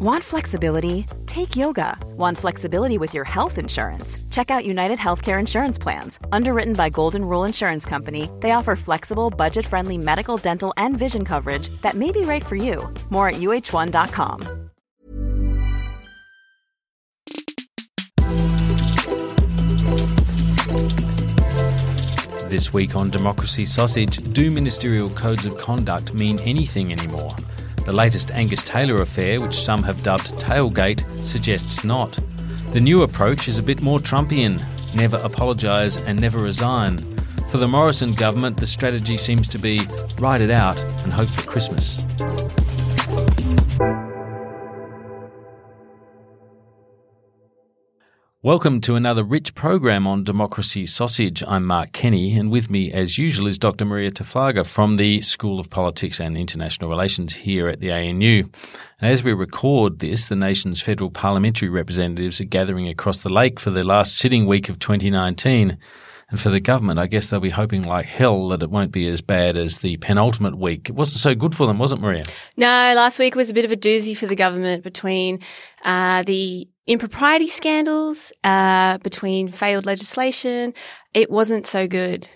Want flexibility? Take yoga. Want flexibility with your health insurance? Check out United Healthcare Insurance Plans. Underwritten by Golden Rule Insurance Company, they offer flexible, budget friendly medical, dental, and vision coverage that may be right for you. More at uhone.com. This week on Democracy Sausage Do ministerial codes of conduct mean anything anymore? The latest Angus Taylor affair, which some have dubbed Taylgate, suggests not. The new approach is a bit more Trumpian never apologise and never resign. For the Morrison government, the strategy seems to be ride it out and hope for Christmas. Welcome to another rich program on Democracy Sausage. I'm Mark Kenny, and with me, as usual, is Dr. Marija Taflaga from the School of Politics and International Relations here at the ANU. And as we record this, the nation's federal parliamentary representatives are gathering across the lake for the last sitting week of 2019. And for the government, I guess they'll be hoping like hell that it won't be as bad as the penultimate week. It wasn't so good for them, was it, Marija? No, last week was a bit of a doozy for the government between uh, the impropriety scandals, uh, between failed legislation. It wasn't so good.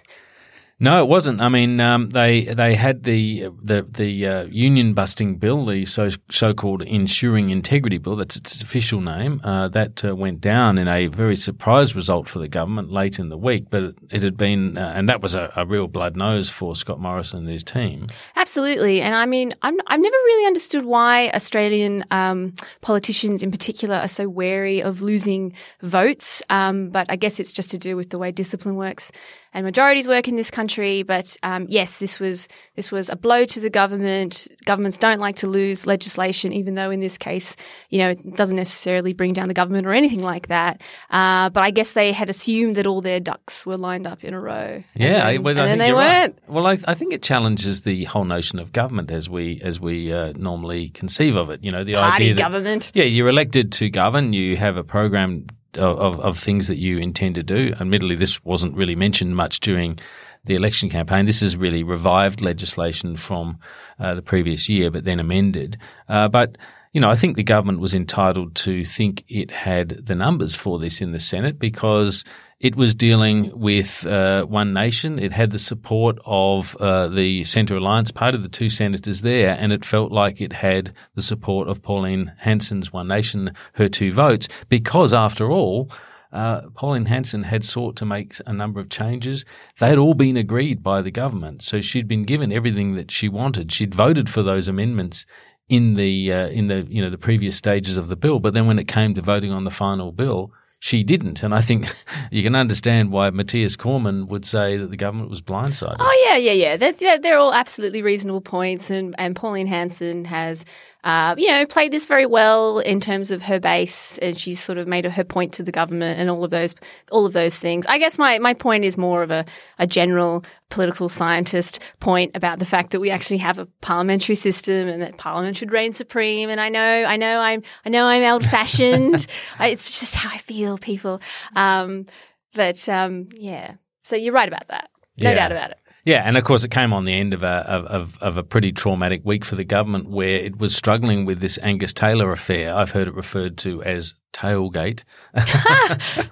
No, it wasn't. I mean, um, they they had the the the uh, union busting bill, the so so called ensuring integrity bill. That's its official name. Uh, that uh, went down in a very surprise result for the government late in the week. But it, had been, uh, and that was a, a, real blood nose for Scott Morrison and his team. Absolutely, and I mean, I'm, I've never really understood why Australian um, politicians, in particular, are so wary of losing votes. Um, but I guess it's just to do with the way discipline works and majorities work in this country. But um, yes, this was this was a blow to the government. Governments don't like to lose legislation, even though in this case, you know, it doesn't necessarily bring down the government or anything like that. Uh, but I guess they had assumed that all their ducks were lined up in a row. Yeah, and then, well, and then they weren't. Right. Well, I, I, think it challenges the whole notion of government as we as we uh, normally conceive of it. You know, the Party idea that, government. Yeah, you're elected to govern. You have a program of, of things that you intend to do. Admittedly, this wasn't really mentioned much during the election campaign. This is really revived legislation from uh, the previous year, but then amended. Uh, but you know, I think the government was entitled to think it had the numbers for this in the Senate because it was dealing with uh, One Nation. It had the support of uh, the Centre Alliance Party, the two senators there, and it felt like it had the support of Pauline Hanson's One Nation, her two votes, because after all, uh, Pauline Hanson had sought to make a number of changes. They had all been agreed by the government, so she'd been given everything that she wanted. She'd voted for those amendments in the uh, in the you know the previous stages of the bill, but then when it came to voting on the final bill, she didn't. And I think you can understand why Matthias Cormann would say that the government was blindsided. Oh, yeah, yeah, yeah. They're, they're all absolutely reasonable points. And, and Pauline Hanson has uh, you know, played this very well in terms of her base, and she's sort of made her point to the government and all of those, all of those things. I guess my, my point is more of a, a general political scientist point about the fact that we actually have a parliamentary system and that parliament should reign supreme. And I know, I know, I'm, I know, I'm old fashioned. it's just how I feel, people. Um, but um, yeah, so you're right about that. No yeah. doubt about it. Yeah, and of course, it came on the end of a of, of a pretty traumatic week for the government, where it was struggling with this Angus Taylor affair. I've heard it referred to as Taylgate.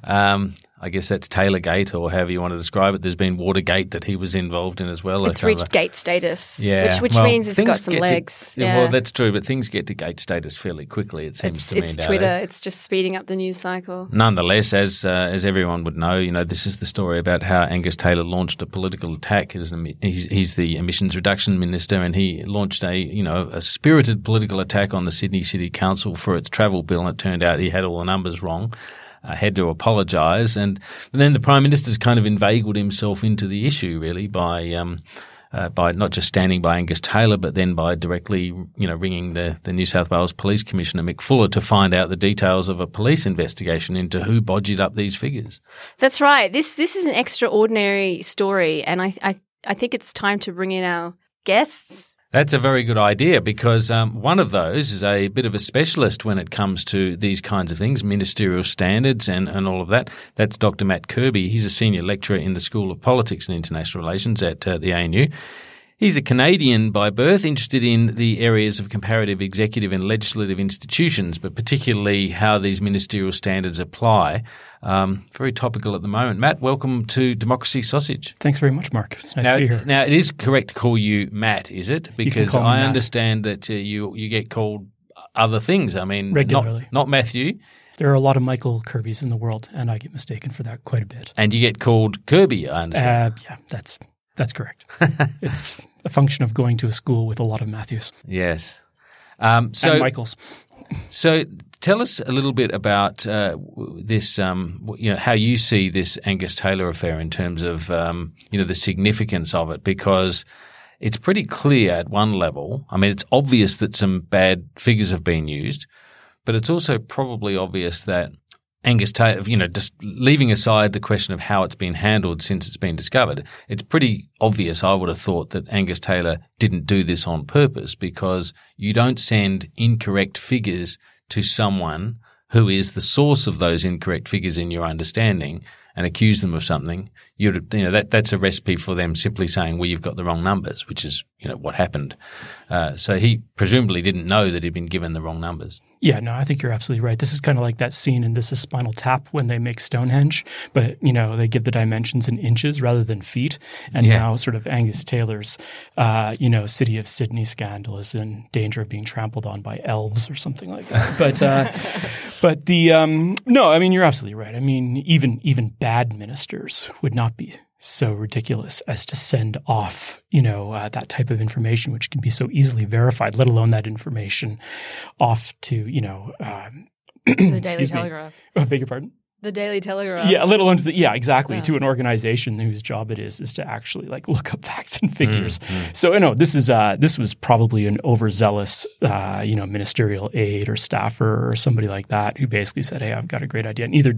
um, I guess that's Taylorgate or however you want to describe it. There's been Watergate that he was involved in as well. It's reached gate status, yeah. which, which well, means it's got some legs. To, yeah. Well, that's true, but things get to gate status fairly quickly. It seems it's, to me. It's Twitter. It's just speeding up the news cycle. Nonetheless, as uh, as everyone would know, you know this is the story about how Angus Taylor launched a political attack. He's, he's the emissions reduction minister, and he launched a you know a spirited political attack on the Sydney City Council for its travel bill. And it turned out he had all the numbers wrong uh, had to apologise. And then the Prime Minister's kind of inveigled himself into the issue, really, by. Um, uh, by not just standing by Angus Taylor, but then by directly, you know, ringing the, the New South Wales Police Commissioner Mick Fuller to find out the details of a police investigation into who bodged up these figures. That's right. This this is an extraordinary story, and I I, I think it's time to bring in our guests that's a very good idea because um, one of those is a bit of a specialist when it comes to these kinds of things, ministerial standards and, and all of that. That's Dr. Matt Kerby. He's a senior lecturer in the School of Politics and International Relations at uh, the ANU. He's a Canadian by birth, interested in the areas of comparative executive and legislative institutions, but particularly how these ministerial standards apply. Um, very topical at the moment. Matt, welcome to Democracy Sausage. Thanks very much, Mark. It's nice now, to be here. Now, it is correct to call you Matt, is it? Because I Matt. understand that uh, you you get called other things. I mean, Regularly. not, not Matthew, There are a lot of Michael Kirbys in the world, and I get mistaken for that quite a bit. and you get called Kirby. I understand. Uh, yeah, that's that's correct. it's a function of going to a school with a lot of Matthews yes. Um, so, and Michaels. So tell us a little bit about uh, this, um, you know, how you see this Angus Taylor affair in terms of, um, you know, the significance of it, because it's pretty clear at one level. I mean, it's obvious that some bad figures have been used, but it's also probably obvious that Angus Taylor, you know, just leaving aside the question of how it's been handled since it's been discovered, it's pretty obvious, I would have thought, that Angus Taylor didn't do this on purpose because you don't send incorrect figures to someone who is the source of those incorrect figures in your understanding and accuse them of something. You'd, you know, that, that's a recipe for them simply saying, well, you've got the wrong numbers, which is, you know, what happened. Uh, so he presumably didn't know that he'd been given the wrong numbers. Yeah, no, I think you're absolutely right. This is kind of like that scene in This Is Spinal Tap when they make Stonehenge, but you know they give the dimensions in inches rather than feet. And Yeah. now, sort of Angus Taylor's, uh, you know, City of Sydney scandal is in danger of being trampled on by elves or something like that. But uh, but the um, no, I mean you're absolutely right. I mean even even bad ministers would not be so ridiculous as to send off, you know, uh, that type of information, which can be so easily verified, let alone that information off to, you know, um, The Daily excuse me. Telegraph. Oh, beg your pardon? The Daily Telegraph. yeah, let alone to the, yeah, exactly, Yeah. to an organization whose job it is is to actually like look up facts and figures. Mm, So, you know, this is uh, this was probably an overzealous, uh, you know, ministerial aide or staffer or somebody like that who basically said, "Hey, I've got a great idea," and either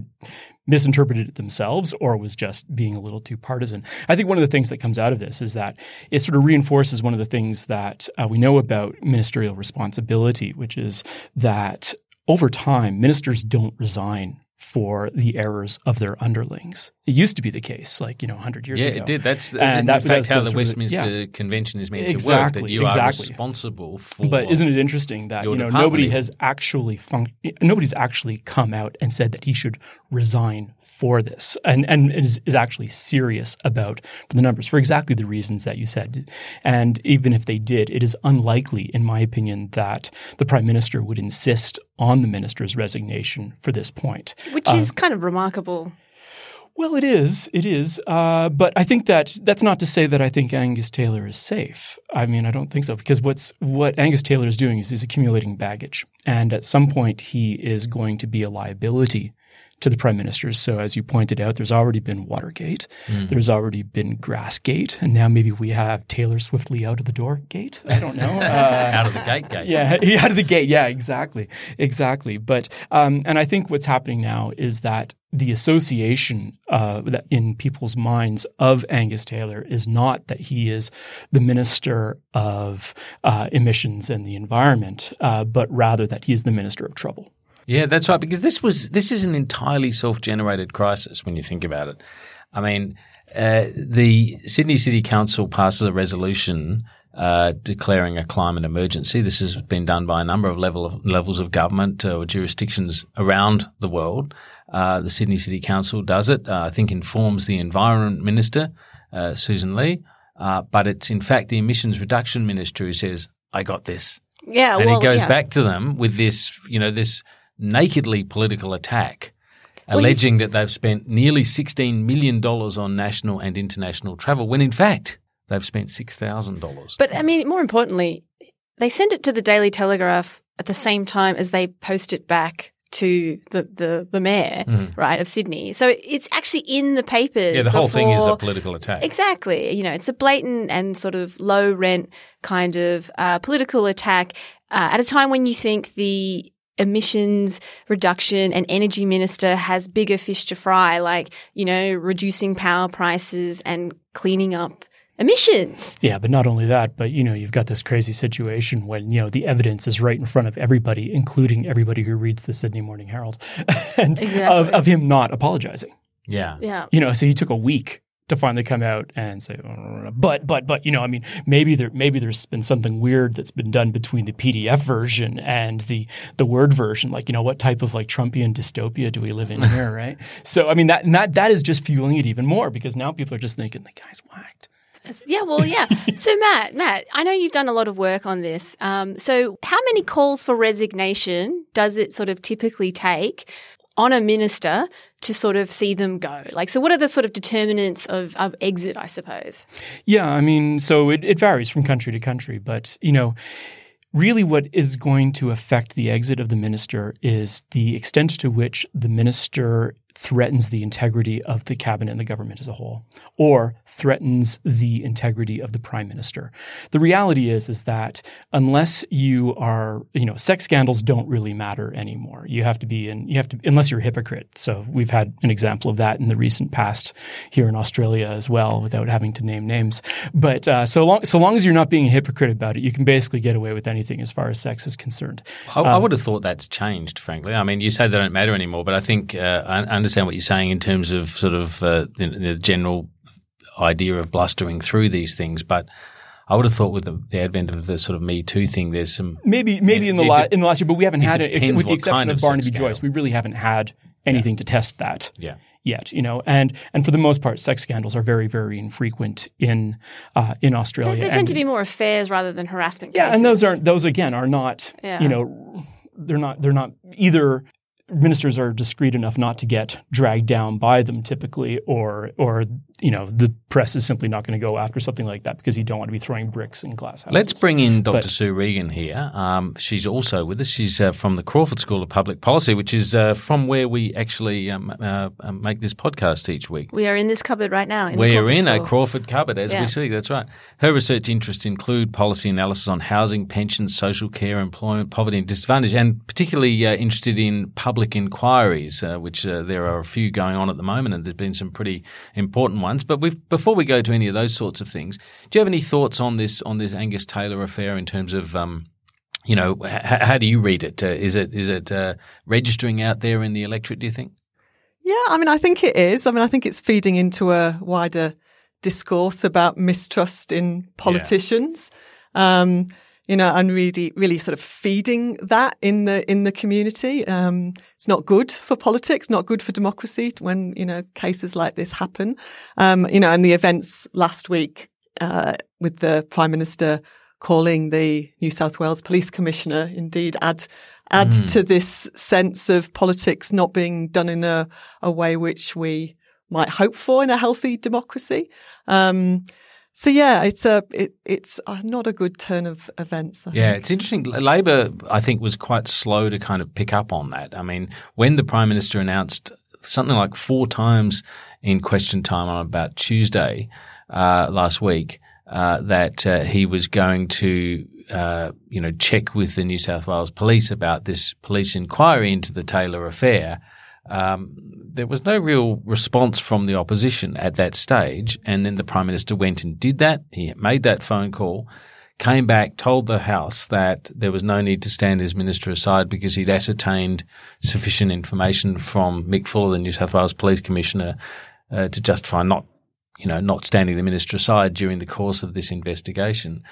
misinterpreted it themselves or was just being a little too partisan. I think one of the things that comes out of this is that it sort of reinforces one of the things that uh, we know about ministerial responsibility, which is that over time, ministers don't resign for the errors of their underlings. It used to be the case, like you know, hundred years yeah, ago. Yeah, it did. That's, that's And in that- fact how the Westminster yeah. Convention is meant to work. Exactly, That you are exactly. responsible for. But isn't it interesting that you know nobody has actually func- nobody's actually come out and said that he should resign for this, and and is, is actually serious about the numbers for exactly the reasons that you said. And even if they did, it is unlikely, in my opinion, that the prime minister would insist on the minister's resignation for this point. Which is kind of remarkable. Well, it is. It is. Uh, but I think that that's not to say that I think Angus Taylor is safe. I mean, I don't think so because what's what Angus Taylor is doing is he's accumulating baggage, and at some point he is going to be a liability to the prime minister. So, as you pointed out, there's already been Watergate, there's already been Grassgate, and now maybe we have Taylor swiftly out of the door gate. I don't know. Uh, out of the gate gate? yeah, out of the gate. Yeah, exactly, exactly. But um, and I think what's happening now is that the association uh, that in people's minds of Angus Taylor is not that he is the minister of uh, emissions and the environment, uh, but rather that he is the minister of trouble. Yeah, that's right. Because this was this is an entirely self-generated crisis when you think about it. I mean, uh, the Sydney City Council passes a resolution uh, declaring a climate emergency. This has been done by a number of level of, levels of government uh, or jurisdictions around the world. Uh, the Sydney City Council does it. Uh, I think informs the Environment Minister, uh, Susan Lee, uh, but it's in fact the Emissions Reduction Minister who says, "I got this." Yeah, and well, he goes yeah. back to them with this, you know, this nakedly political attack, he's- alleging that they've spent nearly $16 million on national and international travel, when in fact they've spent $6,000. But I mean, more importantly, they sent it to the Daily Telegraph at the same time as they post it back to the, the, the mayor, right, of Sydney. So it's actually in the papers. Yeah, the whole thing is a political attack. Exactly. You know, it's a blatant and sort of low rent kind of uh, political attack uh, at a time when you think the emissions reduction and energy minister has bigger fish to fry, like, you know, reducing power prices and cleaning up emissions. Yeah, but not only that, but you know, you've got this crazy situation when you know the evidence is right in front of everybody, including everybody who reads the Sydney Morning Herald, and Exactly. of, of him not apologizing. Yeah. Yeah. You know, so he took a week to finally come out and say, but, but, but, you know, I mean, maybe there, maybe there's been something weird that's been done between the PDF version and the the Word version. Like, you know, what type of like Trumpian dystopia do we live in here, right? So, I mean, that that that is just fueling it even more because now people are just thinking the guy's whacked. Yeah, well, yeah. so, Matt, Matt, I know you've done a lot of work on this. Um, so, how many calls for resignation does it sort of typically take on a minister to sort of see them go? Like, so what are the sort of determinants of, of exit, I suppose? Yeah, I mean, so it, it varies from country to country, but, you know, really what is going to affect the exit of the minister is the extent to which the minister threatens the integrity of the cabinet and the government as a whole, or threatens the integrity of the prime minister. The reality is, is that unless you are, you know, sex scandals don't really matter anymore. You have to be in, you have to, unless you're a hypocrite. So we've had an example of that in the recent past here in Australia as well, without having to name names. But uh, so long, so long as you're not being a hypocrite about it, you can basically get away with anything as far as sex is concerned. I, um, I would have thought that's changed, frankly. I mean, you say they don't matter anymore, but I think uh, I understand what you're saying in terms of sort of uh, the general idea of blustering through these things, but I would have thought with the, the, advent of the sort of Me Too thing, there's some maybe maybe in the la- in the last year, but we haven't had it, it with the exception of, of Barnaby Joyce. We really haven't had anything yeah. to test that. Yeah. Yet, you know, and and for the most part, sex scandals are very, very infrequent in uh, in Australia. They, they tend and, to be more affairs rather than harassment. Yeah, cases. and those aren't those again are not yeah. you know they're not they're not either ministers are discreet enough not to get dragged down by them typically or or you know the press is simply not going to go after something like that because you don't want to be throwing bricks in glass houses. Let's bring in Dr. But, Sue Regan here. Um, she's also with us. She's uh, from the Crawford School of Public Policy, which is uh, from where we actually um, uh, um, make this podcast each week. We are in this cupboard right now. In we are in School. a Crawford cupboard as yeah. we speak. That's right. Her research interests include policy analysis on housing, pensions, social care, employment, poverty, and disadvantage, and particularly uh, interested in public inquiries, uh, which uh, there are a few going on at the moment, and there's been some pretty important ones. But we've before we go to any of those sorts of things, do you have any thoughts on this on this Angus Taylor affair in terms of um, you know, h- how do you read it? Uh, is it is it uh, registering out there in the electorate? Do you think? Yeah, I mean, I think it is. I mean, I think it's feeding into a wider discourse about mistrust in politicians. Yeah. Um, you know, and really, really sort of feeding that in the in the community. Um, it's not good for politics, not good for democracy when you know cases like this happen. Um, you know, and the events last week uh, with the prime minister calling the New South Wales Police Commissioner indeed add add mm. to this sense of politics not being done in a, a way which we might hope for in a healthy democracy. Um, so yeah, it's a it, it's not a good turn of events. I yeah, think. it's interesting. Labor, I think, was quite slow to kind of pick up on that. I mean, when the prime minister announced something like four times in question time on about Tuesday uh, last week uh, that uh, he was going to. Uh, you know, check with the New South Wales Police about this police inquiry into the Taylor affair um, there was no real response from the opposition at that stage. And then the Prime Minister went and did that. He made that phone call, came back, told the House that there was no need to stand his minister aside because he'd ascertained sufficient information from Mick Fuller, the New South Wales Police Commissioner, uh, to justify not, you know, not standing the minister aside during the course of this investigation.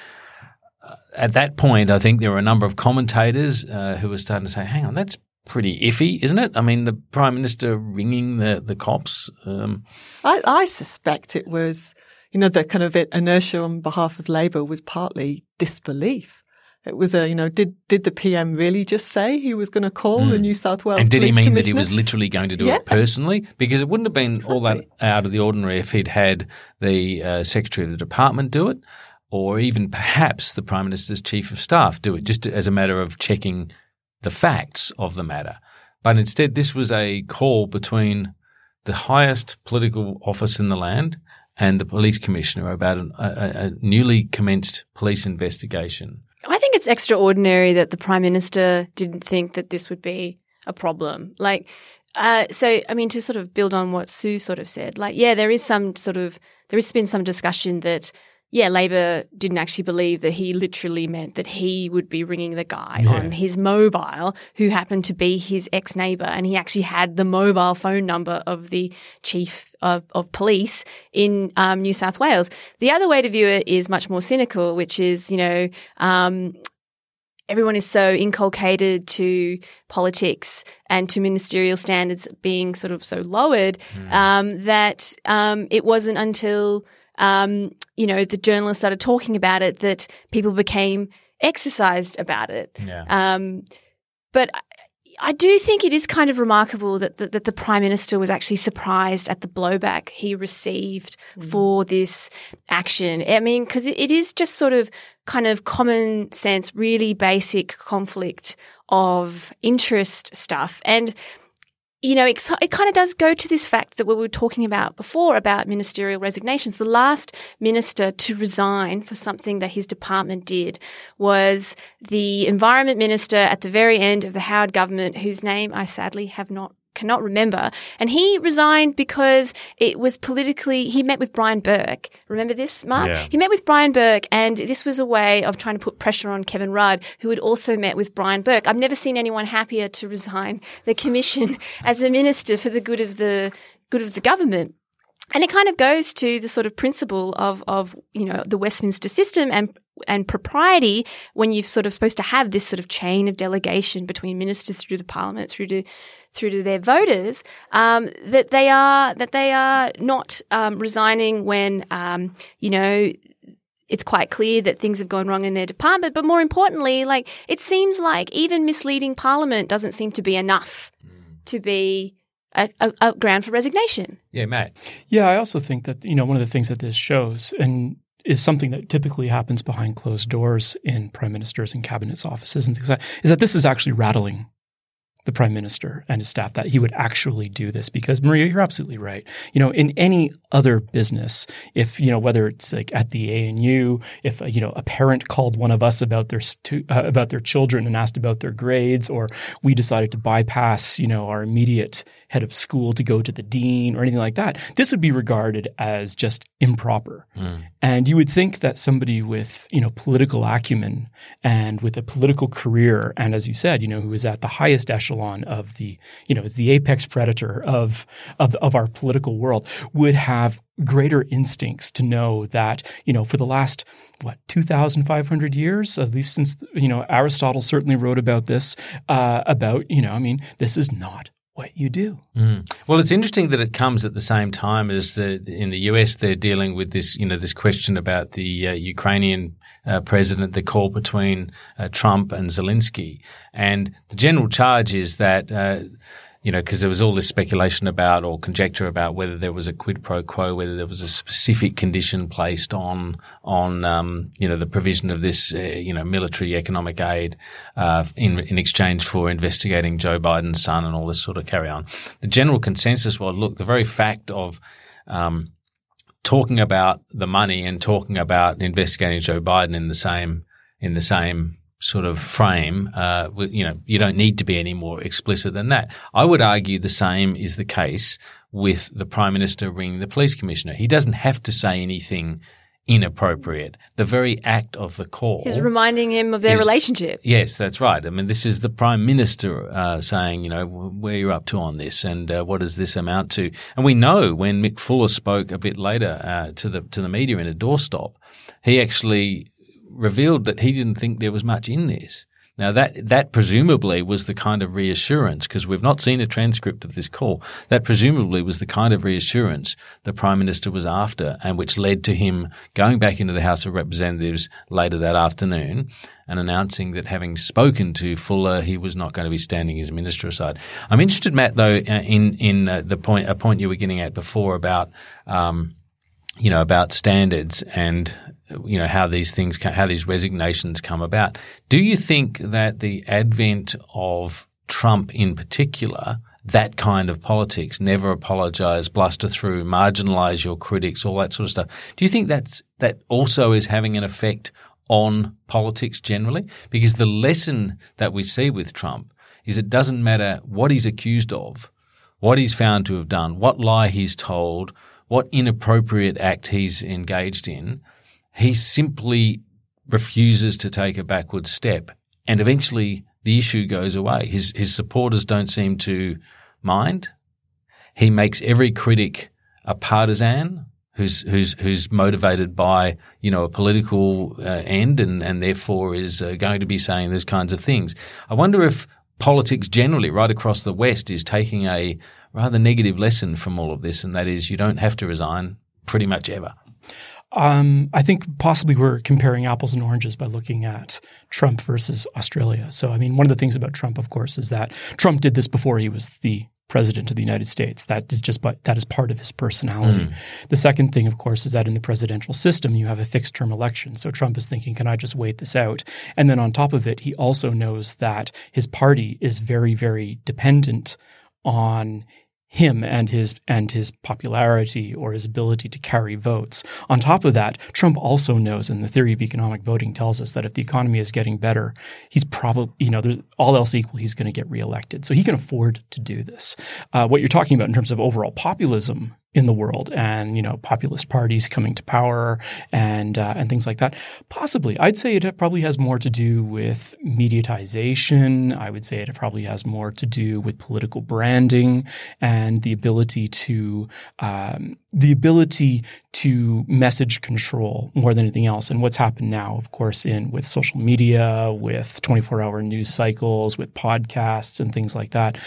Uh, at that point, I think there were a number of commentators uh, who were starting to say, hang on, that's pretty iffy, isn't it? I mean, the prime minister ringing the the cops. Um, I, I suspect it was, you know, the kind of inertia on behalf of Labor was partly disbelief. It was a, you know, did did the PM really just say he was going to call mm. the hmm. New South Wales? And did he mean that he was literally going to do yeah. it personally? Because it wouldn't have been exactly. all that out of the ordinary if he'd had the uh, secretary of the department do it, or even perhaps the prime minister's chief of staff do it, just as a matter of checking the facts of the matter. But instead, this was a call between the highest political office in the land and the police commissioner about an, a, a newly commenced police investigation. I think it's extraordinary that the prime minister didn't think that this would be a problem. Like, uh, so, I mean, to sort of build on what Sue sort of said, like, yeah, there is some sort of, there has been some discussion that yeah, Labor didn't actually believe that he literally meant that he would be ringing the guy Yeah. on his mobile who happened to be his ex neighbor. And he actually had the mobile phone number of the chief of, of police in um, New South Wales. The other way to view it is much more cynical, which is, you know, um, everyone is so inculcated to politics and to ministerial standards being sort of so lowered um, that um, it wasn't until um, you know the journalists started talking about it that people became exercised about it. Yeah. Um, but I- I do think it is kind of remarkable that, that that the prime minister was actually surprised at the blowback he received for this action. I mean, because it, it is just sort of kind of common sense, really basic conflict of interest stuff, and you know, it, it kind of does go to this fact that we were talking about before about ministerial resignations. The last minister to resign for something that his department did was the environment minister at the very end of the Howard government, whose name I sadly have not cannot remember. And he resigned because it was politically, he met with Brian Burke. Remember this, Mark? Yeah. He met with Brian Burke and this was a way of trying to put pressure on Kevin Rudd, who had also met with Brian Burke. I've never seen anyone happier to resign the commission as a minister for the good of the, good of the government. And it kind of goes to the sort of principle of, of, you know, the Westminster system and, and propriety when you're sort of supposed to have this sort of chain of delegation between ministers through the parliament, through to, through to their voters, um, that they are, that they are not, um, resigning when, um, you know, it's quite clear that things have gone wrong in their department. But more importantly, like, it seems like even misleading parliament doesn't seem to be enough to be a, a, a ground for resignation. Yeah, Matt. Yeah, I also think that you know one of the things that this shows and is something that typically happens behind closed doors in prime ministers and cabinets offices and things like that, is that this is actually rattling the prime minister and his staff that he would actually do this because Marija you're absolutely right. You know in any other business if you know whether it's like at the ANU if you know a parent called one of us about their stu- uh, about their children and asked about their grades or we decided to bypass you know our immediate head of school to go to the dean or anything like that this would be regarded as just improper. And you would think that somebody with you know political acumen and with a political career and as you said you know who is at the highest echelon of the you know is the apex predator of of, of our political world would have greater instincts to know that you know for the last what 2500 years at least since you know aristotle certainly wrote about this uh, about you know i mean this is not what you do Well, it's interesting that it comes at the same time as the, in the US they're dealing with this, you know, this question about the uh, Ukrainian uh, president, the call between uh, Trump and Zelensky, and the general charge is that. You know, because there was all this speculation about or conjecture about whether there was a quid pro quo, whether there was a specific condition placed on on um, you know the provision of this uh, you know military economic aid uh, in in exchange for investigating Joe Biden's son and all this sort of carry on. The general consensus was, look, the very fact of um, talking about the money and talking about investigating Joe Biden in the same in the same sort of frame, uh, you know, you don't need to be any more explicit than that. I would argue the same is the case with the prime minister ringing the police commissioner. He doesn't have to say anything inappropriate. The very act of the call Is reminding him of their Is- relationship. Yes, that's right. I mean, this is the prime minister uh, saying, you know, where you're up to on this, and uh, what does this amount to? And we know when Mick Fuller spoke a bit later uh, to the to the media in a doorstop, he actually revealed that he didn't think there was much in this. Now that that presumably was the kind of reassurance because we've not seen a transcript of this call. That presumably was the kind of reassurance the prime minister was after, and which led to him going back into the House of Representatives later that afternoon and announcing that having spoken to Fuller, he was not going to be standing his minister aside. I'm interested, Matt, though, uh, in in uh, the point a point you were getting at before about. Um, you know about standards and you know how these things how these resignations come about. Do you think that the advent of Trump in particular that kind of politics, never apologize, bluster through, marginalize your critics, all that sort of stuff. Do you think that's that also is having an effect on politics generally? Because the lesson that we see with Trump is it doesn't matter what he's accused of, what he's found to have done, what lie he's told, what inappropriate act he's engaged in. He simply refuses to take a backward step. And eventually the issue goes away. His, his supporters don't seem to mind. He makes every critic a partisan who's who's who's motivated by you know a political uh, end and and therefore is uh, going to be saying those kinds of things. I wonder if politics generally, right across the West, is taking a rather negative lesson from all of this, and that is you don't have to resign pretty much ever. Um, I think possibly we're comparing apples and oranges by looking at Trump versus Australia. So, I mean, one of the things about Trump, of course, is that Trump did this before he was the president of the United States. That is just but that is part of his personality. Mm. The second thing, of course, is that in the presidential system you have a fixed term election. So Trump is thinking, can I just wait this out? And then on top of it, he also knows that his party is very, very dependent on him and his and his popularity or his ability to carry votes. On top of that, Trump also knows, and the theory of economic voting tells us that if the economy is getting better, he's probably you know all else equal, he's going to get reelected. So he can afford to do this. Uh, what you're talking about in terms of overall populism in the world and you know populist parties coming to power and uh, and things like that. Possibly. I'd say it probably has more to do with mediatization. I would say it probably has more to do with political branding and the ability to um, the ability to message control more than anything else. And what's happened now of course in with social media with 24 hour news cycles with podcasts and things like that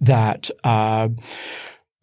that uh,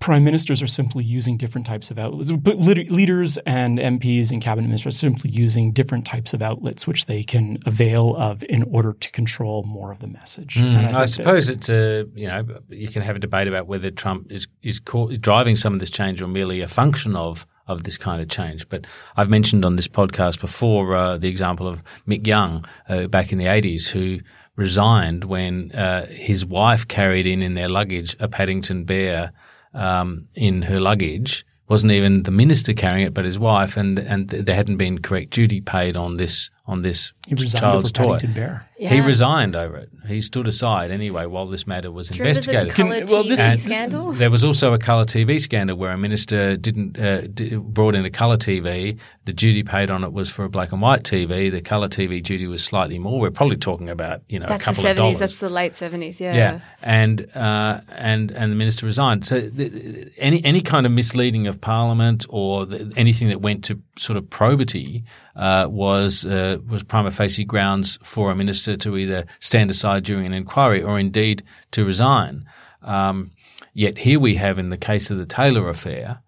prime ministers are simply using different types of outlets. But leaders and MPs and cabinet ministers are simply using different types of outlets which they can avail of in order to control more of the message. Mm, I, I suppose it's a you know you can have a debate about whether Trump is is driving some of this change or merely a function of of this kind of change. But I've mentioned on this podcast before uh, the example of Mick Young uh, back in the 80s who resigned when uh, his wife carried in in their luggage a Paddington bear um, in her luggage. wasn't even the minister carrying it, but his wife, and and there hadn't been correct duty paid on this on this he child's toy. Bear. Yeah. He resigned over it. He stood aside anyway while this matter was investigated. The Can, well, this is, scandal. there was also a colour TV scandal where a minister didn't uh, d- brought in a colour TV. The duty paid on it was for a black and white TV. The colour TV duty was slightly more. We're probably talking about you know that's a couple the 70s, of dollars. That's the late seventies. Yeah. Yeah, and uh, and and the minister resigned. So the, any any kind of misleading of Parliament or the, anything that went to sort of probity uh, was was prima facie grounds for a minister to either stand aside during an inquiry or indeed to resign. Um, yet here we have, in the case of the Taylor affair,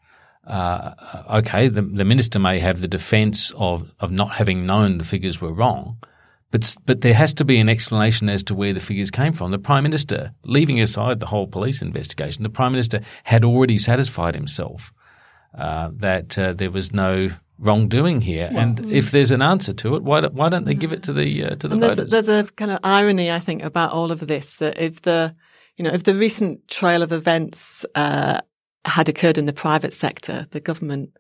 uh, okay, the, the, minister may have the defence of of not having known the figures were wrong. But, but there has to be an explanation as to where the figures came from. The Prime Minister, leaving aside the whole police investigation, the Prime Minister had already satisfied himself uh, that uh, there was no wrongdoing here. Well, and mm. if there's an answer to it, why don't, why don't they give it to the uh, to the voters? There's a, there's a kind of irony, I think, about all of this that if the you know if the recent trail of events uh, had occurred in the private sector, the government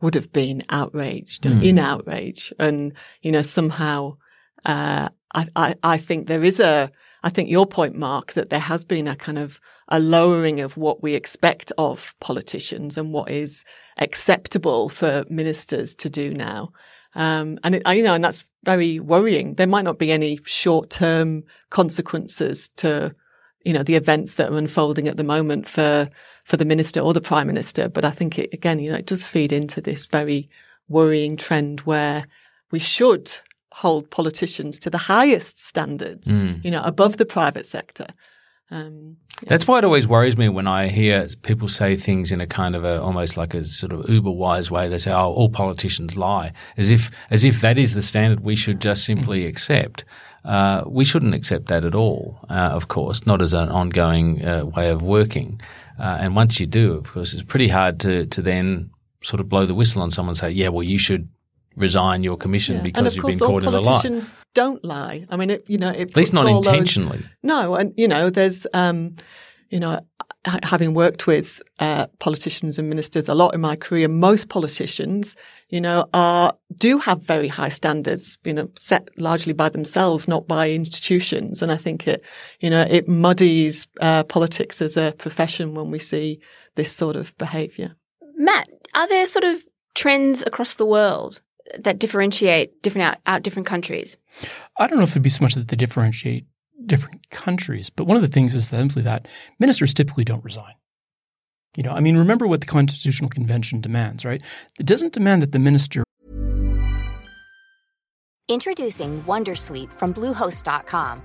would have been outraged mm. in outrage, and you know somehow uh, I, I I think there is a I think your point, Mark, that there has been a kind of a lowering of what we expect of politicians and what is acceptable for ministers to do now. Um, and it, you know, and that's very worrying. There might not be any short term consequences to, you know, the events that are unfolding at the moment for, for the minister or the prime minister. But I think it, again, you know, it does feed into this very worrying trend where we should hold politicians to the highest standards, mm. you know, above the private sector. Um, yeah. That's why it always worries me when I hear people say things in a kind of a almost like a sort of uber wise way. They say, "Oh, all politicians lie," as if as if that is the standard we should just simply mm-hmm. accept. Uh, we shouldn't accept that at all, uh, of course, not as an ongoing uh, way of working. Uh, and once you do, of course, it's pretty hard to to then sort of blow the whistle on someone and say, "Yeah, well, you should resign your commission yeah. because you've been caught in a lie. politicians don't lie. I mean, it, you know, it at least not intentionally. Those, no, and you know, there's, um, you know, having worked with uh, politicians and ministers a lot in my career, most politicians, you know, are do have very high standards, you know, set largely by themselves, not by institutions. And I think it, you know, it muddies uh, politics as a profession when we see this sort of behaviour. Matt, are there sort of trends across the world that differentiate different out, out different countries? I don't know if it'd be so much that they differentiate different countries, but one of the things is simply that ministers typically don't resign. You know, I mean, remember what the Constitutional Convention demands, right? It doesn't demand that the minister. Introducing Wondersuite from Bluehost.com.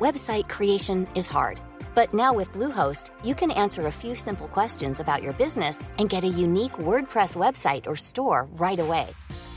Website creation is hard, but now with Bluehost, you can answer a few simple questions about your business and get a unique WordPress website or store right away.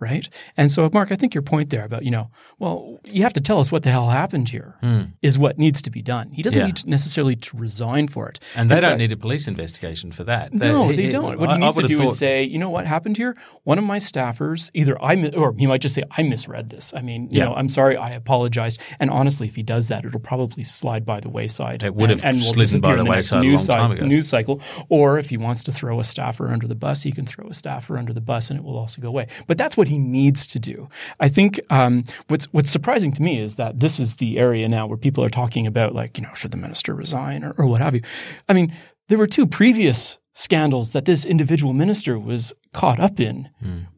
Right. And so, Mark, I think your point there about, you know, well, you have to tell us what the hell happened here hmm. is what needs to be done. He doesn't Yeah. need to necessarily to resign for it. And they In don't fact- need a police investigation for that. No, they he- don't. What I- he needs to do thought- is say, you know what happened here? One of my staffers, either I, mi- or he might just say, I misread this. I mean, you Yeah. know, I'm sorry, I apologized. And honestly, if he does that, it'll probably slide by the wayside. It would have and will slidden by the next wayside a news long time ago. News cycle. Or if he wants to throw a staffer under the bus, he can throw a staffer under the bus and it will also go away. But that's what he needs to do. I think um, what's what's surprising to me is that this is the area now where people are talking about like, you know, should the minister resign or, or what have you. I mean, there were two previous scandals that this individual minister was caught up in,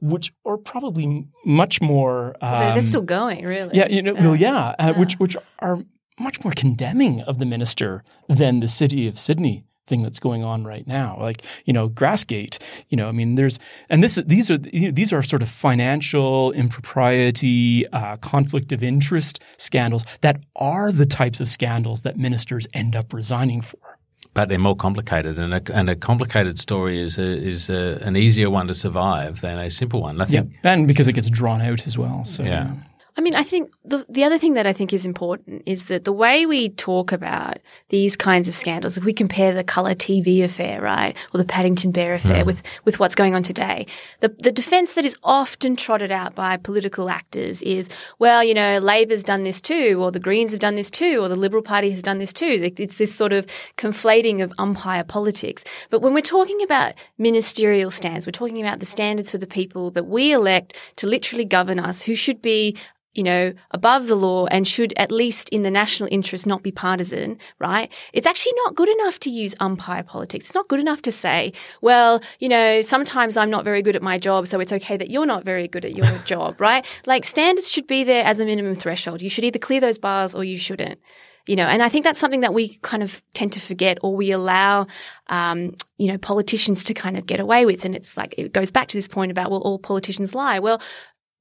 which are probably much more. Um, they're, they're still going, really. yeah, you know, well, yeah, uh, which which are much more condemning of the minister than the city of Sydney thing that's going on right now. Like, you know, Grassgate, you know, I mean, there's, and this, these are, you know, these are sort of financial impropriety, uh, conflict of interest scandals that are the types of scandals that ministers end up resigning for. but they're more complicated, and a, and a complicated story is a, is a, an easier one to survive than a simple one. I Yeah. And because it gets drawn out as well. So, Yeah. I mean, I think the the other thing that I think is important is that the way we talk about these kinds of scandals, if we compare the Colour TV affair, right, or the Paddington Bear affair hmm. with with what's going on today, the the defence that is often trotted out by political actors is, well, you know, Labor's done this too, or the Greens have done this too, or the Liberal Party has done this too. It's this sort of conflating of umpire politics. But when we're talking about ministerial stands, we're talking about the standards for the people that we elect to literally govern us, who should be you know, above the law and should at least in the national interest not be partisan, right? It's actually not good enough to use umpire politics. It's not good enough to say, well, you know, sometimes I'm not very good at my job, so it's okay that you're not very good at your job, right? Like standards should be there as a minimum threshold. You should either clear those bars or you shouldn't. You know, and I think that's something that we kind of tend to forget or we allow, um, you know, politicians to kind of get away with. And it's like, it goes back to this point about, well, all politicians lie. Well,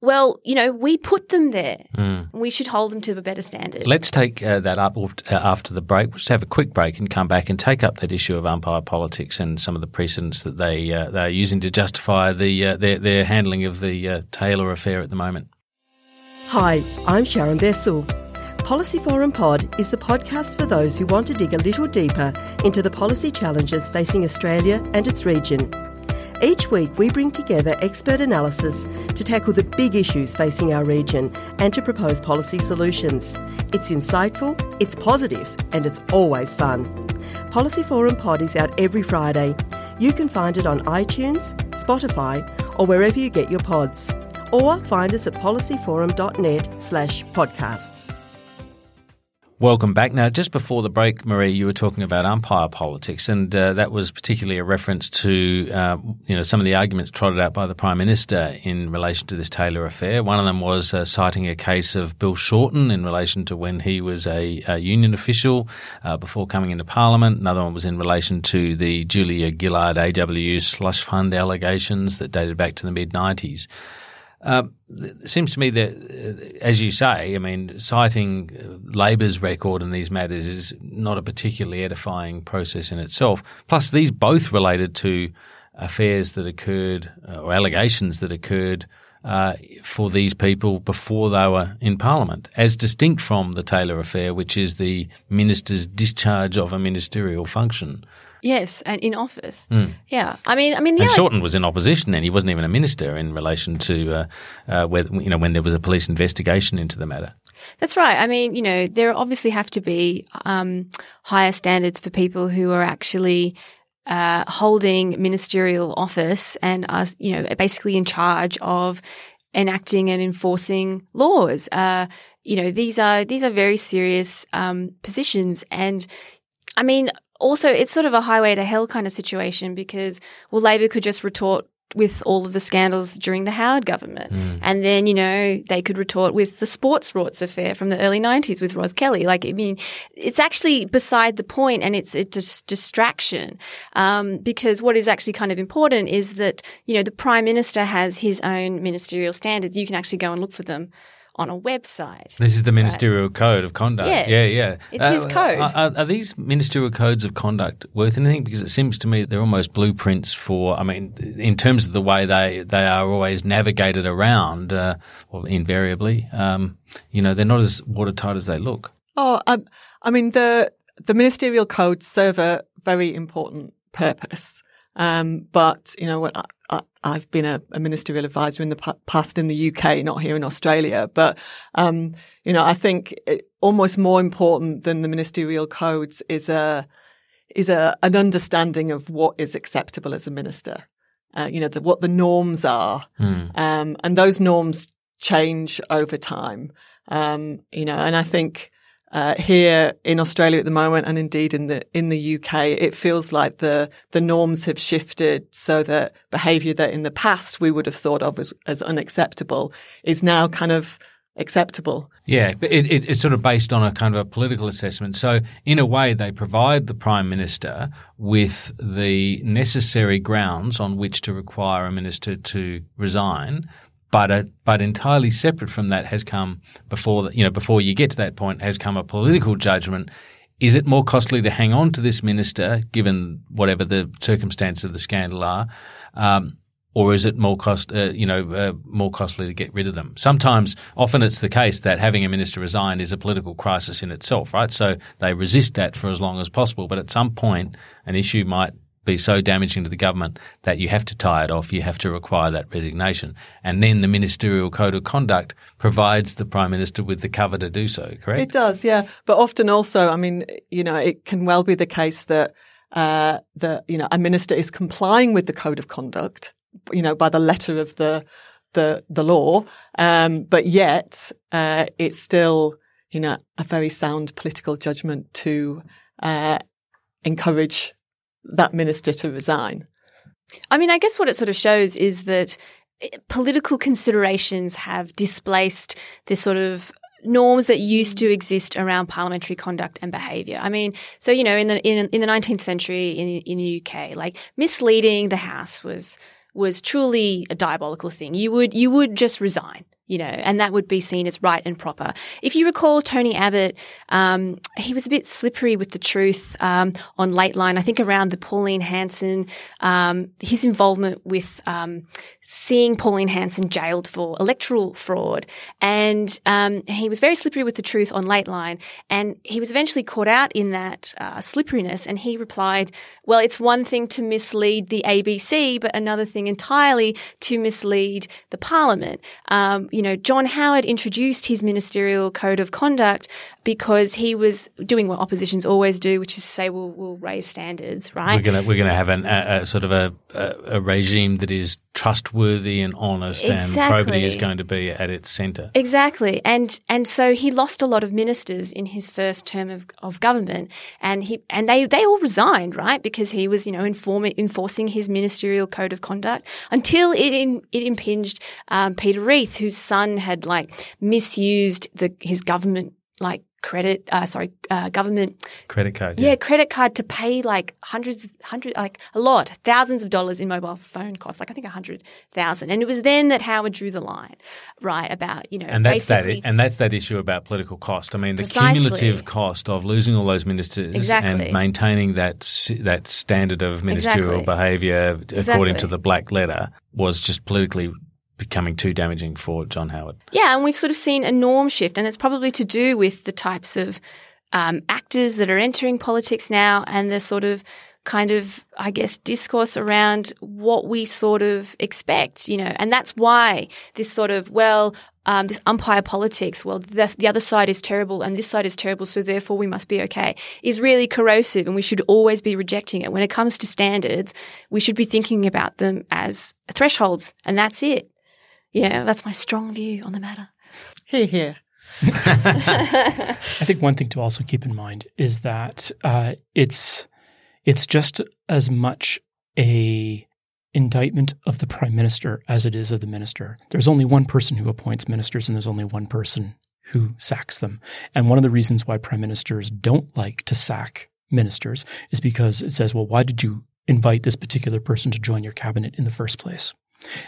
well, you know, we put them there. We should hold them to a better standard. Let's take uh, that up uh, after the break. We'll just have a quick break and come back and take up that issue of umpire politics and some of the precedents that they uh, they're using to justify the uh, their their handling of the uh, Taylor affair at the moment. Hi, I'm Sharon Bessell. Policy Forum Pod is the podcast for those who want to dig a little deeper into the policy challenges facing Australia and its region. Each week, we bring together expert analysis to tackle the big issues facing our region and to propose policy solutions. It's insightful, it's positive, and it's always fun. Policy Forum Pod is out every Friday. You can find it on iTunes, Spotify, or wherever you get your pods. Or find us at policyforum.net slash podcasts. Welcome back. Now, just before the break, Marie, you were talking about umpire politics, and uh, that was particularly a reference to um, you know some of the arguments trotted out by the Prime Minister in relation to this Taylor affair. One of them was uh, citing a case of Bill Shorten in relation to when he was a, a union official uh, before coming into Parliament. Another one was in relation to the Julia Gillard AWU slush fund allegations that dated back to the mid nineties. Um, it seems to me that, uh, as you say, I mean, citing Labor's record in these matters is not a particularly edifying process in itself. Plus, these both related to affairs that occurred uh, or allegations that occurred uh, for these people before they were in Parliament, as distinct from the Taylor affair, which is the minister's discharge of a ministerial function. Yes, and in office. Yeah, I mean, I mean, the And Shorten was in opposition then. He wasn't even a minister in relation to uh, uh, whether, you know, when there was a police investigation into the matter. That's right. I mean, you know, there obviously have to be um, higher standards for people who are actually uh, holding ministerial office and are, you know, basically in charge of enacting and enforcing laws. Uh, you know, these are these are very serious um, positions, and I mean, also it's sort of a highway to hell kind of situation because well, Labor could just retort with all of the scandals during the Howard government. Mm. And then, you know, they could retort with the sports rorts affair from the early 90s with Ros Kelly. Like, I mean, it's actually beside the point and it's a dis- distraction. Um, because what is actually kind of important is that, you know, the prime minister has his own ministerial standards. You can actually go and look for them on a website. This is the ministerial right? code of conduct. Yes. Yeah, yeah. It's uh, his code. Are, are, these ministerial codes of conduct worth anything? Because it seems to me they're almost blueprints for, I mean, in terms of the way they, they are always navigated around, uh, well, invariably, um, you know, they're not as watertight as they look. Oh, um, I mean, the, the ministerial codes serve a very important purpose. Um, but, you know, what I, have been a, a, ministerial advisor in the past in the UK, not here in Australia. But, um, you know, I think it, almost more important than the ministerial codes is a, is a, an understanding of what is acceptable as a minister. Uh, you know, the, what the norms are. Mm. Um, and those norms change over time. Um, you know, and I think, uh, here in Australia at the moment, and indeed in the in the UK, it feels like the the norms have shifted so that behaviour that in the past we would have thought of as, as unacceptable is now kind of acceptable. Yeah, but it, it, it's sort of based on a kind of a political assessment. So, in a way, they provide the prime minister with the necessary grounds on which to require a minister to resign, but a, but entirely separate from that has come before the, you know before you get to that point has come a political judgment. Is it more costly to hang on to this minister, given whatever the circumstances of the scandal are, um, or is it more cost uh, you know uh, more costly to get rid of them? Sometimes, often it's the case that having a minister resign is a political crisis in itself, right? So they resist that for as long as possible, but at some point, an issue might be so damaging to the government that you have to tie it off, you have to require that resignation. And then the ministerial code of conduct provides the prime minister with the cover to do so, correct? It does, yeah. But often also, I mean, you know, it can well be the case that uh, the you know a minister is complying with the code of conduct, you know, by the letter of the the the law, um, but yet uh, it's still you know a very sound political judgment to uh, encourage that minister to resign. I mean, I guess what it sort of shows is that eh, political considerations have displaced this sort of norms that used to exist around parliamentary conduct and behaviour. I mean, so you know, in the in, in the 19th century in in the UK, like misleading the House was was truly a diabolical thing. You would you would just resign you know, and that would be seen as right and proper. If you recall Tony Abbott, um, he was a bit slippery with the truth um, on Lateline. I think around the Pauline Hanson, um, his involvement with um, seeing Pauline Hanson jailed for electoral fraud, and um, he was very slippery with the truth on Lateline. and he was eventually caught out in that uh, slipperiness, and he replied, "Well, it's one thing to mislead the ABC, but another thing entirely to mislead the Parliament." Um, you know, John Howard introduced his ministerial code of conduct because he was doing what oppositions always do, which is to say, we'll, we'll raise standards, right? We're going to we're to have an, a, a, sort of a, a, regime that is trustworthy and honest, exactly. and probity is going to be at its centre. Exactly, and and so he lost a lot of ministers in his first term of, of government, and he and they they all resigned, right, because he was you know informing, enforcing his ministerial code of conduct until it in, it impinged um, Peter Reith, whose son had like misused the his government like credit, uh, sorry, uh, government credit card. Yeah. yeah. credit card to pay like hundreds, hundred, like a lot, thousands of dollars in mobile phone costs, like I think a hundred thousand. And it was then that Howard drew the line, right? About you know, and that's that, and that's that issue about political cost. I mean, the precisely. cumulative cost of losing all those ministers exactly. and maintaining that that standard of ministerial exactly. behaviour according to the black letter was just politically becoming too damaging for John Howard. Yeah, and we've sort of seen a norm shift, and it's probably to do with the types of um, actors that are entering politics now and the sort of kind of, I guess, discourse around what we sort of expect, you know, and that's why this sort of, well, um, this umpire politics, well, the, the, other side is terrible and this side is terrible, so therefore we must be okay, is really corrosive and we should always be rejecting it. When it comes to standards, we should be thinking about them as thresholds and that's it. You know, that's my strong view on the matter. Here, here. I think one thing to also keep in mind is that uh, it's it's just as much a indictment of the prime minister as it is of the minister. There's only one person who appoints ministers, and there's only one person who sacks them. And one of the reasons why prime ministers don't like to sack ministers is because it says, well, why did you invite this particular person to join your cabinet in the first place?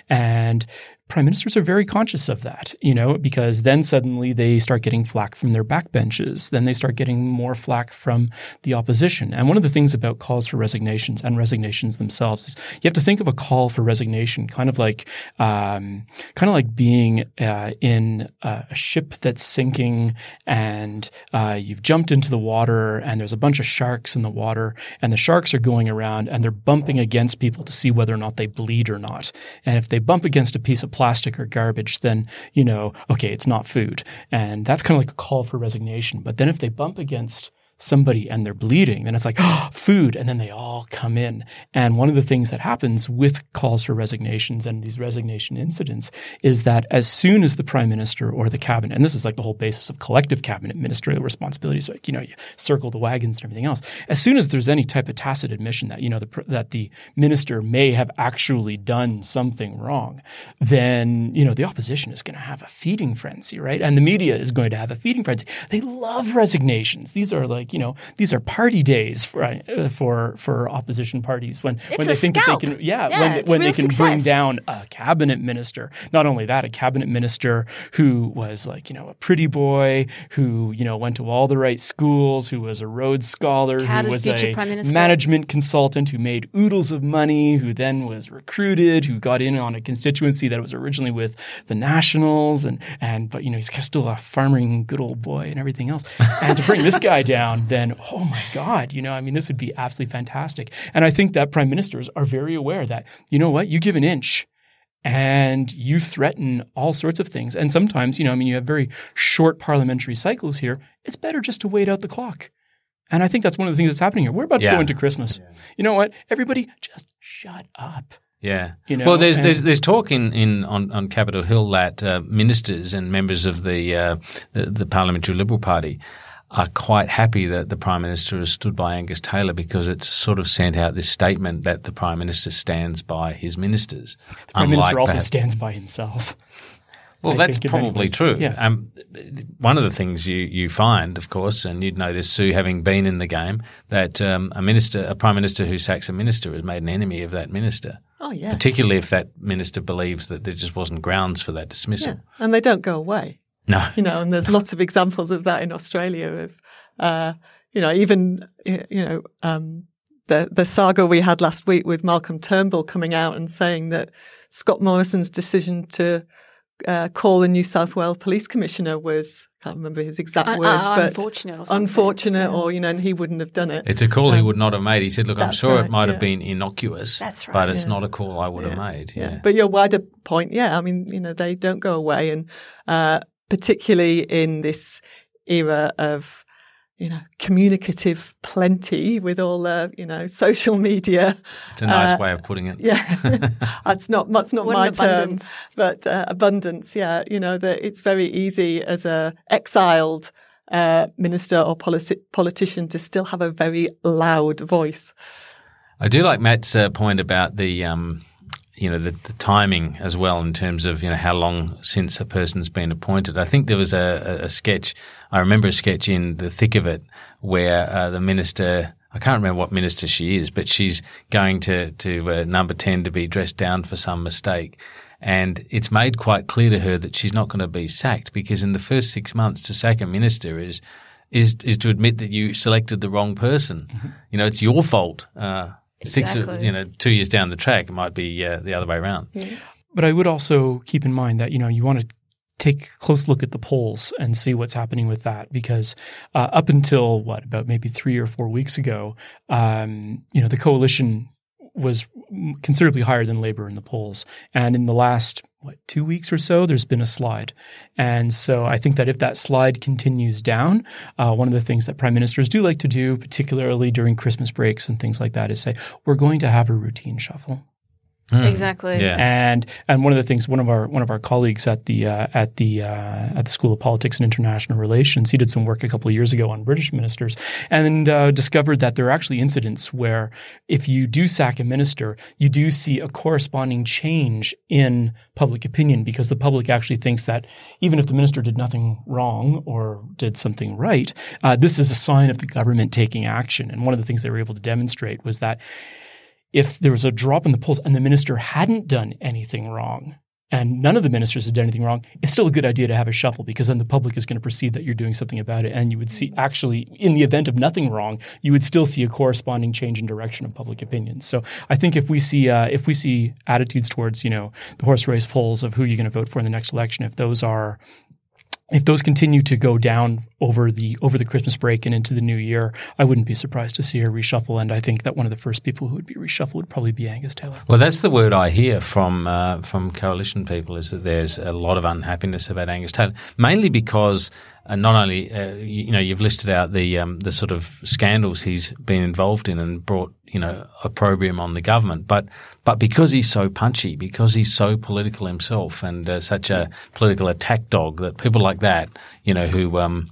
And prime ministers are very conscious of that, you know, because then suddenly they start getting flack from their backbenches. Then they start getting more flack from the opposition. And one of the things about calls for resignations and resignations themselves is you have to think of a call for resignation kind of like, um, kind of like being uh, in a ship that's sinking and uh, you've jumped into the water and there's a bunch of sharks in the water and the sharks are going around and they're bumping against people to see whether or not they bleed or not. And if they bump against a piece of plastic or garbage, then, you know, okay, it's not food. And that's kind of like a call for resignation. But then if they bump against somebody and they're bleeding, then it's like, oh, food. And then they all come in. And one of the things that happens with calls for resignations and these resignation incidents is that as soon as the prime minister or the cabinet, and this is like the whole basis of collective cabinet ministerial responsibilities, like, you know, you circle the wagons and everything else. As soon as there's any type of tacit admission that, you know, the, that the minister may have actually done something wrong, then, you know, the opposition is going to have a feeding frenzy, right? And the media is going to have a feeding frenzy. They love resignations. These are like, you know, these are party days for uh, for for opposition parties when it's when they think scalp. that they can yeah, yeah when, when they can success. bring down a cabinet minister. Not only that, a cabinet minister who was like you know a pretty boy who you know went to all the right schools, who was a Rhodes scholar, Touted who was a management consultant, who made oodles of money, who then was recruited, who got in on a constituency that was originally with the Nationals, and and but you know he's still a farming good old boy and everything else. And to bring this guy down, then oh my god, you know I mean this would be absolutely fantastic. And I think that prime ministers are very aware that you know what you give an inch and you threaten all sorts of things. And sometimes, you know, I mean, you have very short parliamentary cycles here. It's better just to wait out the clock. And I think that's one of the things that's happening here. We're about to Yeah. go into Christmas. You know what? Everybody just shut up. Yeah. You know, well, there's there's there's talk in, in on, on Capital Hill that uh, ministers and members of the, uh, the the Parliamentary Liberal Party are quite happy that the Prime Minister has stood by Angus Taylor because it's sort of sent out this statement that the Prime Minister stands by his ministers. The Prime Minister also perhaps- stands by himself. Well, I that's probably true. Yeah. Um, one of the things you, you find, of course, and you'd know this, Sue, having been in the game, that um, a minister, a prime minister who sacks a minister has made an enemy of that minister. Oh, yeah. Particularly if that minister believes that there just wasn't grounds for that dismissal. Yeah. And they don't go away. No. you know, and there's lots of examples of that in Australia. Of, uh, you know, even you know, um, the the saga we had last week with Malcolm Turnbull coming out and saying that Scott Morrison's decision to uh, call a New South Wales police commissioner was I can't remember his exact Uh, words, uh, but unfortunate or unfortunate, Yeah. or you know, and he wouldn't have done it. It's a call he would not have made. He said, look, I'm sure right, it might yeah. have been innocuous. That's right, But right, it's yeah. not a call I would have made. Yeah. But your wider point, yeah, I mean, you know, they don't go away, and uh, particularly in this era of you know communicative plenty with all uh, you know social media. It's a nice uh, way of putting it. Yeah, that's not that's not What my an term, abundance. but uh, abundance. Yeah, you know that it's very easy as a exiled uh, minister or politi- politician to still have a very loud voice. I do like Matt's uh, point about the, um, you know, the, the timing as well in terms of you know how long since a person's been appointed. I think there was a, a, sketch. I remember a sketch in the thick of it where uh, the minister. I can't remember what minister she is, but she's going to to uh, number ten to be dressed down for some mistake. And it's made quite clear to her that she's not going to be sacked because in the first six months to sack a minister is is is to admit that you selected the wrong person. You know, it's your fault. Uh, Six, Exactly. you know, two years down the track, it might be uh, the other way around. But I would also keep in mind that, you know, you want to take a close look at the polls and see what's happening with that because uh, up until what about maybe three or four weeks ago, um, you know, the coalition was considerably higher than Labor in the polls, and in the last what two weeks or so, there's been a slide, and so I think that if that slide continues down, uh, one of the things that prime ministers do like to do, particularly during Christmas breaks and things like that, is say we're going to have a routine shuffle. Mm. Exactly. Yeah. And and one of the things one of our one of our colleagues at the uh, at the uh, at the School of Politics and International Relations he did some work a couple of years ago on British ministers and uh, discovered that there are actually incidents where if you do sack a minister you do see a corresponding change in public opinion because the public actually thinks that even if the minister did nothing wrong or did something right uh, this is a sign of the government taking action and one of the things they were able to demonstrate was that if there was a drop in the polls and the minister hadn't done anything wrong, and none of the ministers had done anything wrong, it's still a good idea to have a shuffle because then the public is going to perceive that you're doing something about it. And you would see, actually, in the event of nothing wrong, you would still see a corresponding change in direction of public opinion. So I think if we see uh, if we see attitudes towards you know the horse race polls of who you're going to vote for in the next election, if those are if those continue to go down over the over the Christmas break and into the new year, I wouldn't be surprised to see a reshuffle. And I think that one of the first people who would be reshuffled would probably be Angus Taylor. Well, that's the word I hear from uh, from coalition people is that there's a lot of unhappiness about Angus Taylor, mainly because and not only uh, you, you, know you've listed out the um, the sort of scandals he's been involved in and brought you know opprobrium on the government, but but because he's so punchy, because he's so political himself and uh, such a political attack dog, that people like that, you know, who um,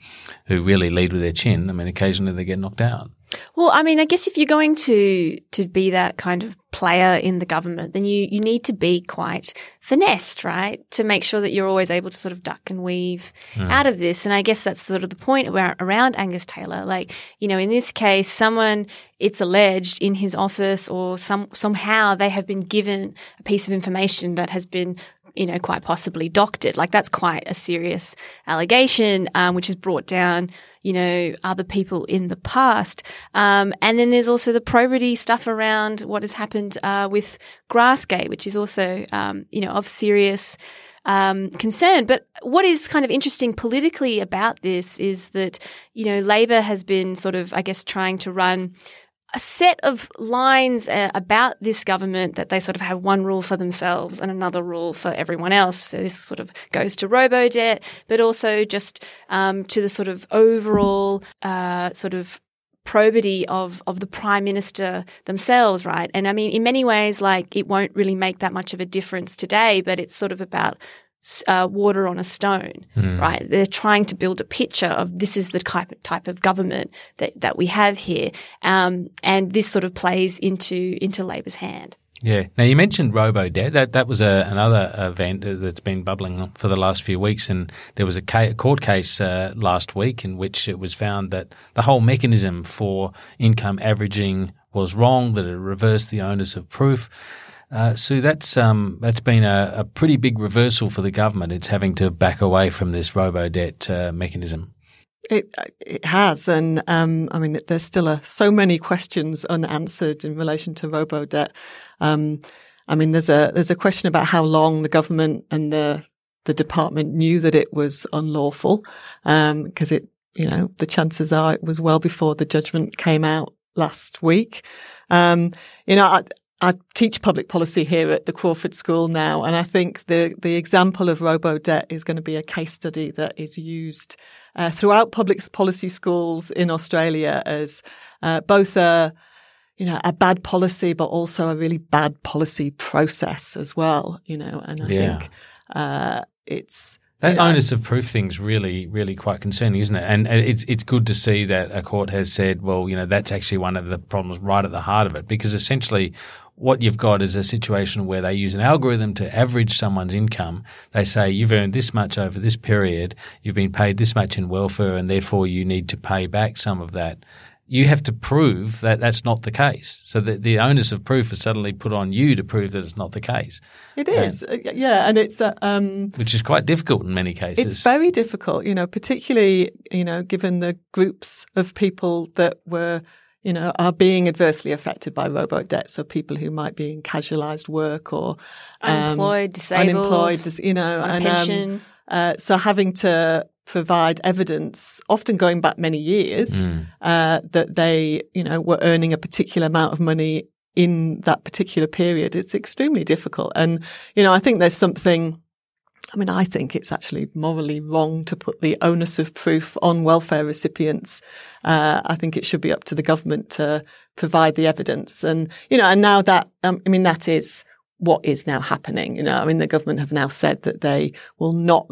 who really lead with their chin, I mean, occasionally they get knocked out. Well, I mean, I guess if you're going to to be that kind of player in the government, then you you need to be quite finessed, right? To make sure that you're always able to sort of duck and weave mm. out of this. And I guess that's sort of the point around, around Angus Taylor. Like, you know, in this case, someone it's alleged in his office or some somehow they have been given a piece of information that has been you know, quite possibly doctored. Like that's quite a serious allegation, um, which has brought down, you know, other people in the past. Um, and then there's also the probity stuff around what has happened uh, with Grassgate, which is also, um, you know, of serious um, concern. But what is kind of interesting politically about this is that, you know, Labor has been sort of, I guess, trying to run a set of lines uh, about this government that they sort of have one rule for themselves and another rule for everyone else. So this sort of goes to robo debt, but also just um, to the sort of overall uh, sort of probity of of the prime minister themselves, right? And I mean, in many ways, like it won't really make that much of a difference today, but it's sort of about uh, water on a stone, mm. right? They're trying to build a picture of this is the type type of government that that we have here, um, and this sort of plays into into Labor's hand. Yeah. Now you mentioned robo debt. That that was a, another event that's been bubbling for the last few weeks, and there was a ca- court case uh, last week in which it was found that the whole mechanism for income averaging was wrong. That it reversed the onus of proof. Uh, Sue, that's um, that's been a, a, pretty big reversal for the government. It's having to back away from this robo debt uh, mechanism. It it has, and um, I mean, there's still a, so many questions unanswered in relation to robo debt. Um, I mean, there's a there's a question about how long the government and the the department knew that it was unlawful, because um, it you know the chances are it was well before the judgment came out last week. Um, you know, I teach public policy here at the Crawford School now, and I think the the example of robo debt is going to be a case study that is used uh, throughout public policy schools in Australia as uh, both a you know a bad policy, but also a really bad policy process as well. You know, and I yeah. think uh, it's that onus of proof thing's really, really quite concerning, isn't it? And it's it's good to see that a court has said, well, you know, that's actually one of the problems right at the heart of it, because essentially what you've got is a situation where they use an algorithm to average someone's income. They say you've earned this much over this period, you've been paid this much in welfare, and therefore you need to pay back some of that. You have to prove that that's not the case. So the, the onus of proof is suddenly put on you to prove that it's not the case. It is, and, uh, yeah, and it's uh, um, which is quite difficult in many cases. It's very difficult, you know, particularly you know, given the groups of people that were you know, are being adversely affected by robo debt. So people who might be in casualised work or um, unemployed, disabled, unemployed, you know, and, pension. Um, Uh, so having to provide evidence, often going back many years, Mm. uh, that they, you know, were earning a particular amount of money in that particular period. It's extremely difficult. And, you know, I think there's something, I mean, I think it's actually morally wrong to put the onus of proof on welfare recipients. Uh, I think it should be up to the government to provide the evidence. And, you know, and now that, um, I mean, that is what is now happening. You know, I mean, the government have now said that they will not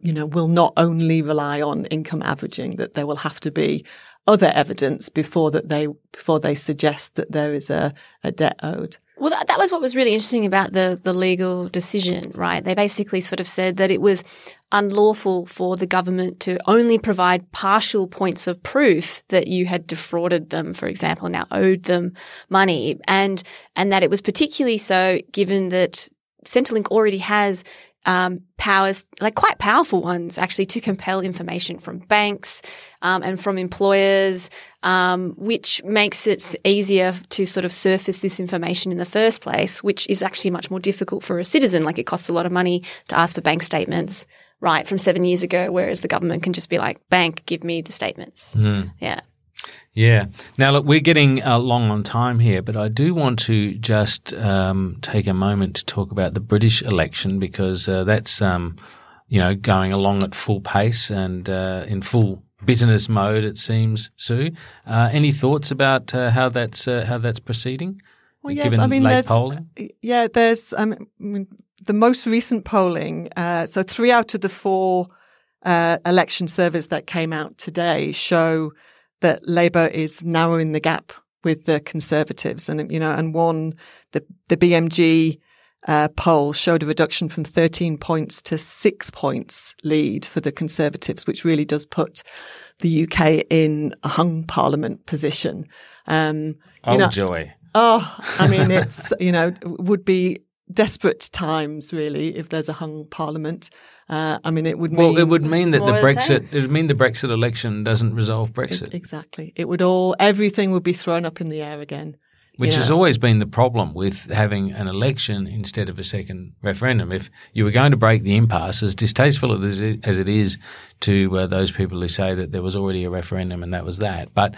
you know, will not only rely on income averaging, that there will have to be other evidence before that they, before they suggest that there is a, a debt owed. Well, that, was what was really interesting about the, the legal decision, right? They basically sort of said that it was unlawful for the government to only provide partial points of proof that you had defrauded them, for example, now owed them money. And, and that it was particularly so given that Centrelink already has um, powers, like quite powerful ones, actually, to compel information from banks um, and from employers, um, which makes it easier to sort of surface this information in the first place, which is actually much more difficult for a citizen. Like it costs a lot of money to ask for bank statements, right, from seven years ago, whereas the government can just be like, bank, give me the statements. Yeah. Yeah. Now, look, we're getting uh, long on time here, but I do want to just um, take a moment to talk about the British election because uh, that's, um, you know, going along at full pace and uh, in full bitterness mode. It seems, Sue. Uh, any thoughts about uh, how that's uh, how that's proceeding? Well, yes, I mean, there's, polling? yeah, there's, um, I mean, the most recent polling, uh, so three out of the four uh, election surveys that came out today show that Labour is narrowing the gap with the Conservatives, and you know, and one the the BMG uh, poll showed a reduction from 13 points to six points lead for the Conservatives, which really does put the UK in a hung Parliament position. Um, Oh, you know, joy. Oh, I mean, it's, you know, would be desperate times really if there's a hung parliament. Uh, I mean, it would mean. Well, it would mean that the Brexit, it would mean the Brexit election doesn't resolve Brexit. Exactly. It would all, everything would be thrown up in the air again. Which you has always been the problem with having an election instead of a second referendum. If you were going to break the impasse, as distasteful as as it is to uh, those people who say that there was already a referendum and that was that, but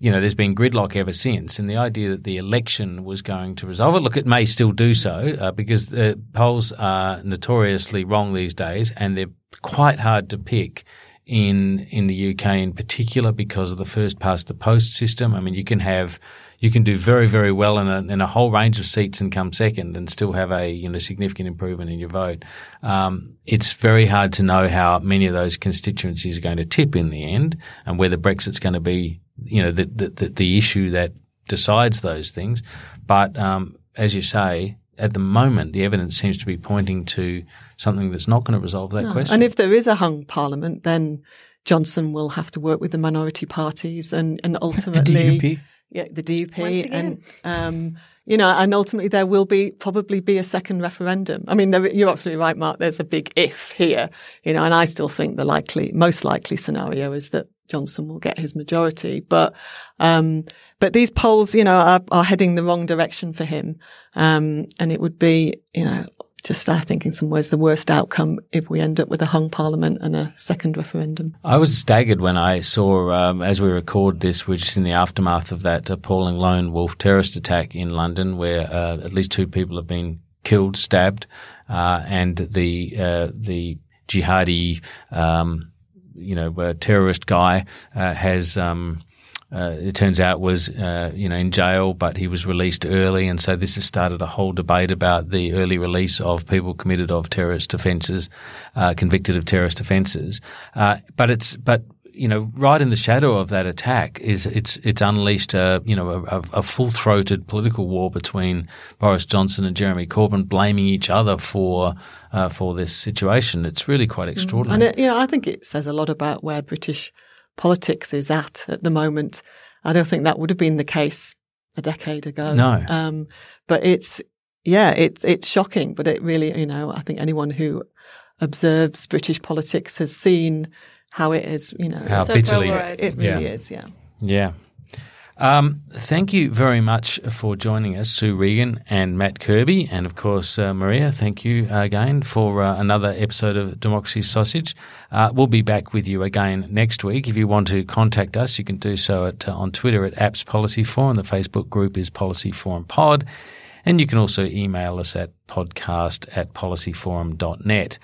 you know, there's been gridlock ever since, and the idea that the election was going to resolve it. Look, it may still do so uh, because the polls are notoriously wrong these days, and they're quite hard to pick in in the UK in particular because of the first past the post system. I mean, you can have you can do very very well in a, in a whole range of seats and come second and still have a you know significant improvement in your vote. Um, it's very hard to know how many of those constituencies are going to tip in the end and whether Brexit's going to be you know the the, the, the issue that decides those things. But um, as you say, at the moment, the evidence seems to be pointing to something that's not going to resolve that No. question. And if there is a hung parliament, then Johnson will have to work with the minority parties and, and ultimately. The ultimately. DUP. Yeah, the DUP. Once again. And, um, you know, and ultimately there will be probably be a second referendum. I mean, there, you're absolutely right, Mark. There's a big if here, you know, and I still think the likely, most likely scenario is that Johnson will get his majority. But, um, but these polls, you know, are, are heading the wrong direction for him. Um, and it would be, you know, just I think in some ways the worst outcome if we end up with a hung parliament and a second referendum. I was staggered when I saw, um, as we record this, which is in the aftermath of that appalling lone wolf terrorist attack in London, where uh, at least two people have been killed, stabbed, uh, and the uh, the jihadi, um, you know, uh, terrorist guy uh, has. Um, uh, it turns out was uh, you know in jail, but he was released early, and so this has started a whole debate about the early release of people committed of terrorist offences, uh, convicted of terrorist offences. Uh, but it's but you know right in the shadow of that attack is it's it's unleashed a you know a, a full throated political war between Boris Johnson and Jeremy Corbyn, blaming each other for uh, for this situation. It's really quite extraordinary. And it, you know, I think it says a lot about where British politics is at at the moment. I don't think that would have been the case a decade ago. No. Um, but it's, yeah, it's, it's shocking, but it really, you know, I think anyone who observes British politics has seen how it is, you know, How So bitterly, polarised. it really yeah. is, yeah. Yeah. Um, thank you very much for joining us, Sue Regan and Matt Kerby. And of course, uh, Marija, thank you again for uh, another episode of Democracy Sausage. Uh, we'll be back with you again next week. If you want to contact us, you can do so at, uh, on Twitter at APPS Policy Forum. The Facebook group is Policy Forum Pod. And you can also email us at podcast at policyforum.net.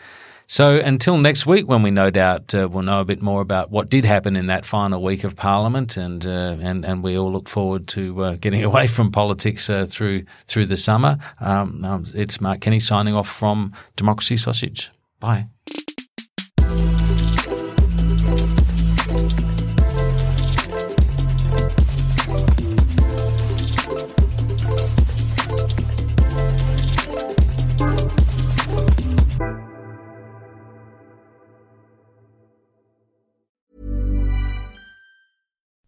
So until next week, when we no doubt uh, will know a bit more about what did happen in that final week of Parliament, and uh, and and we all look forward to uh, getting away from politics uh, through through the summer. Um, um, it's Mark Kenny signing off from Democracy Sausage. Bye.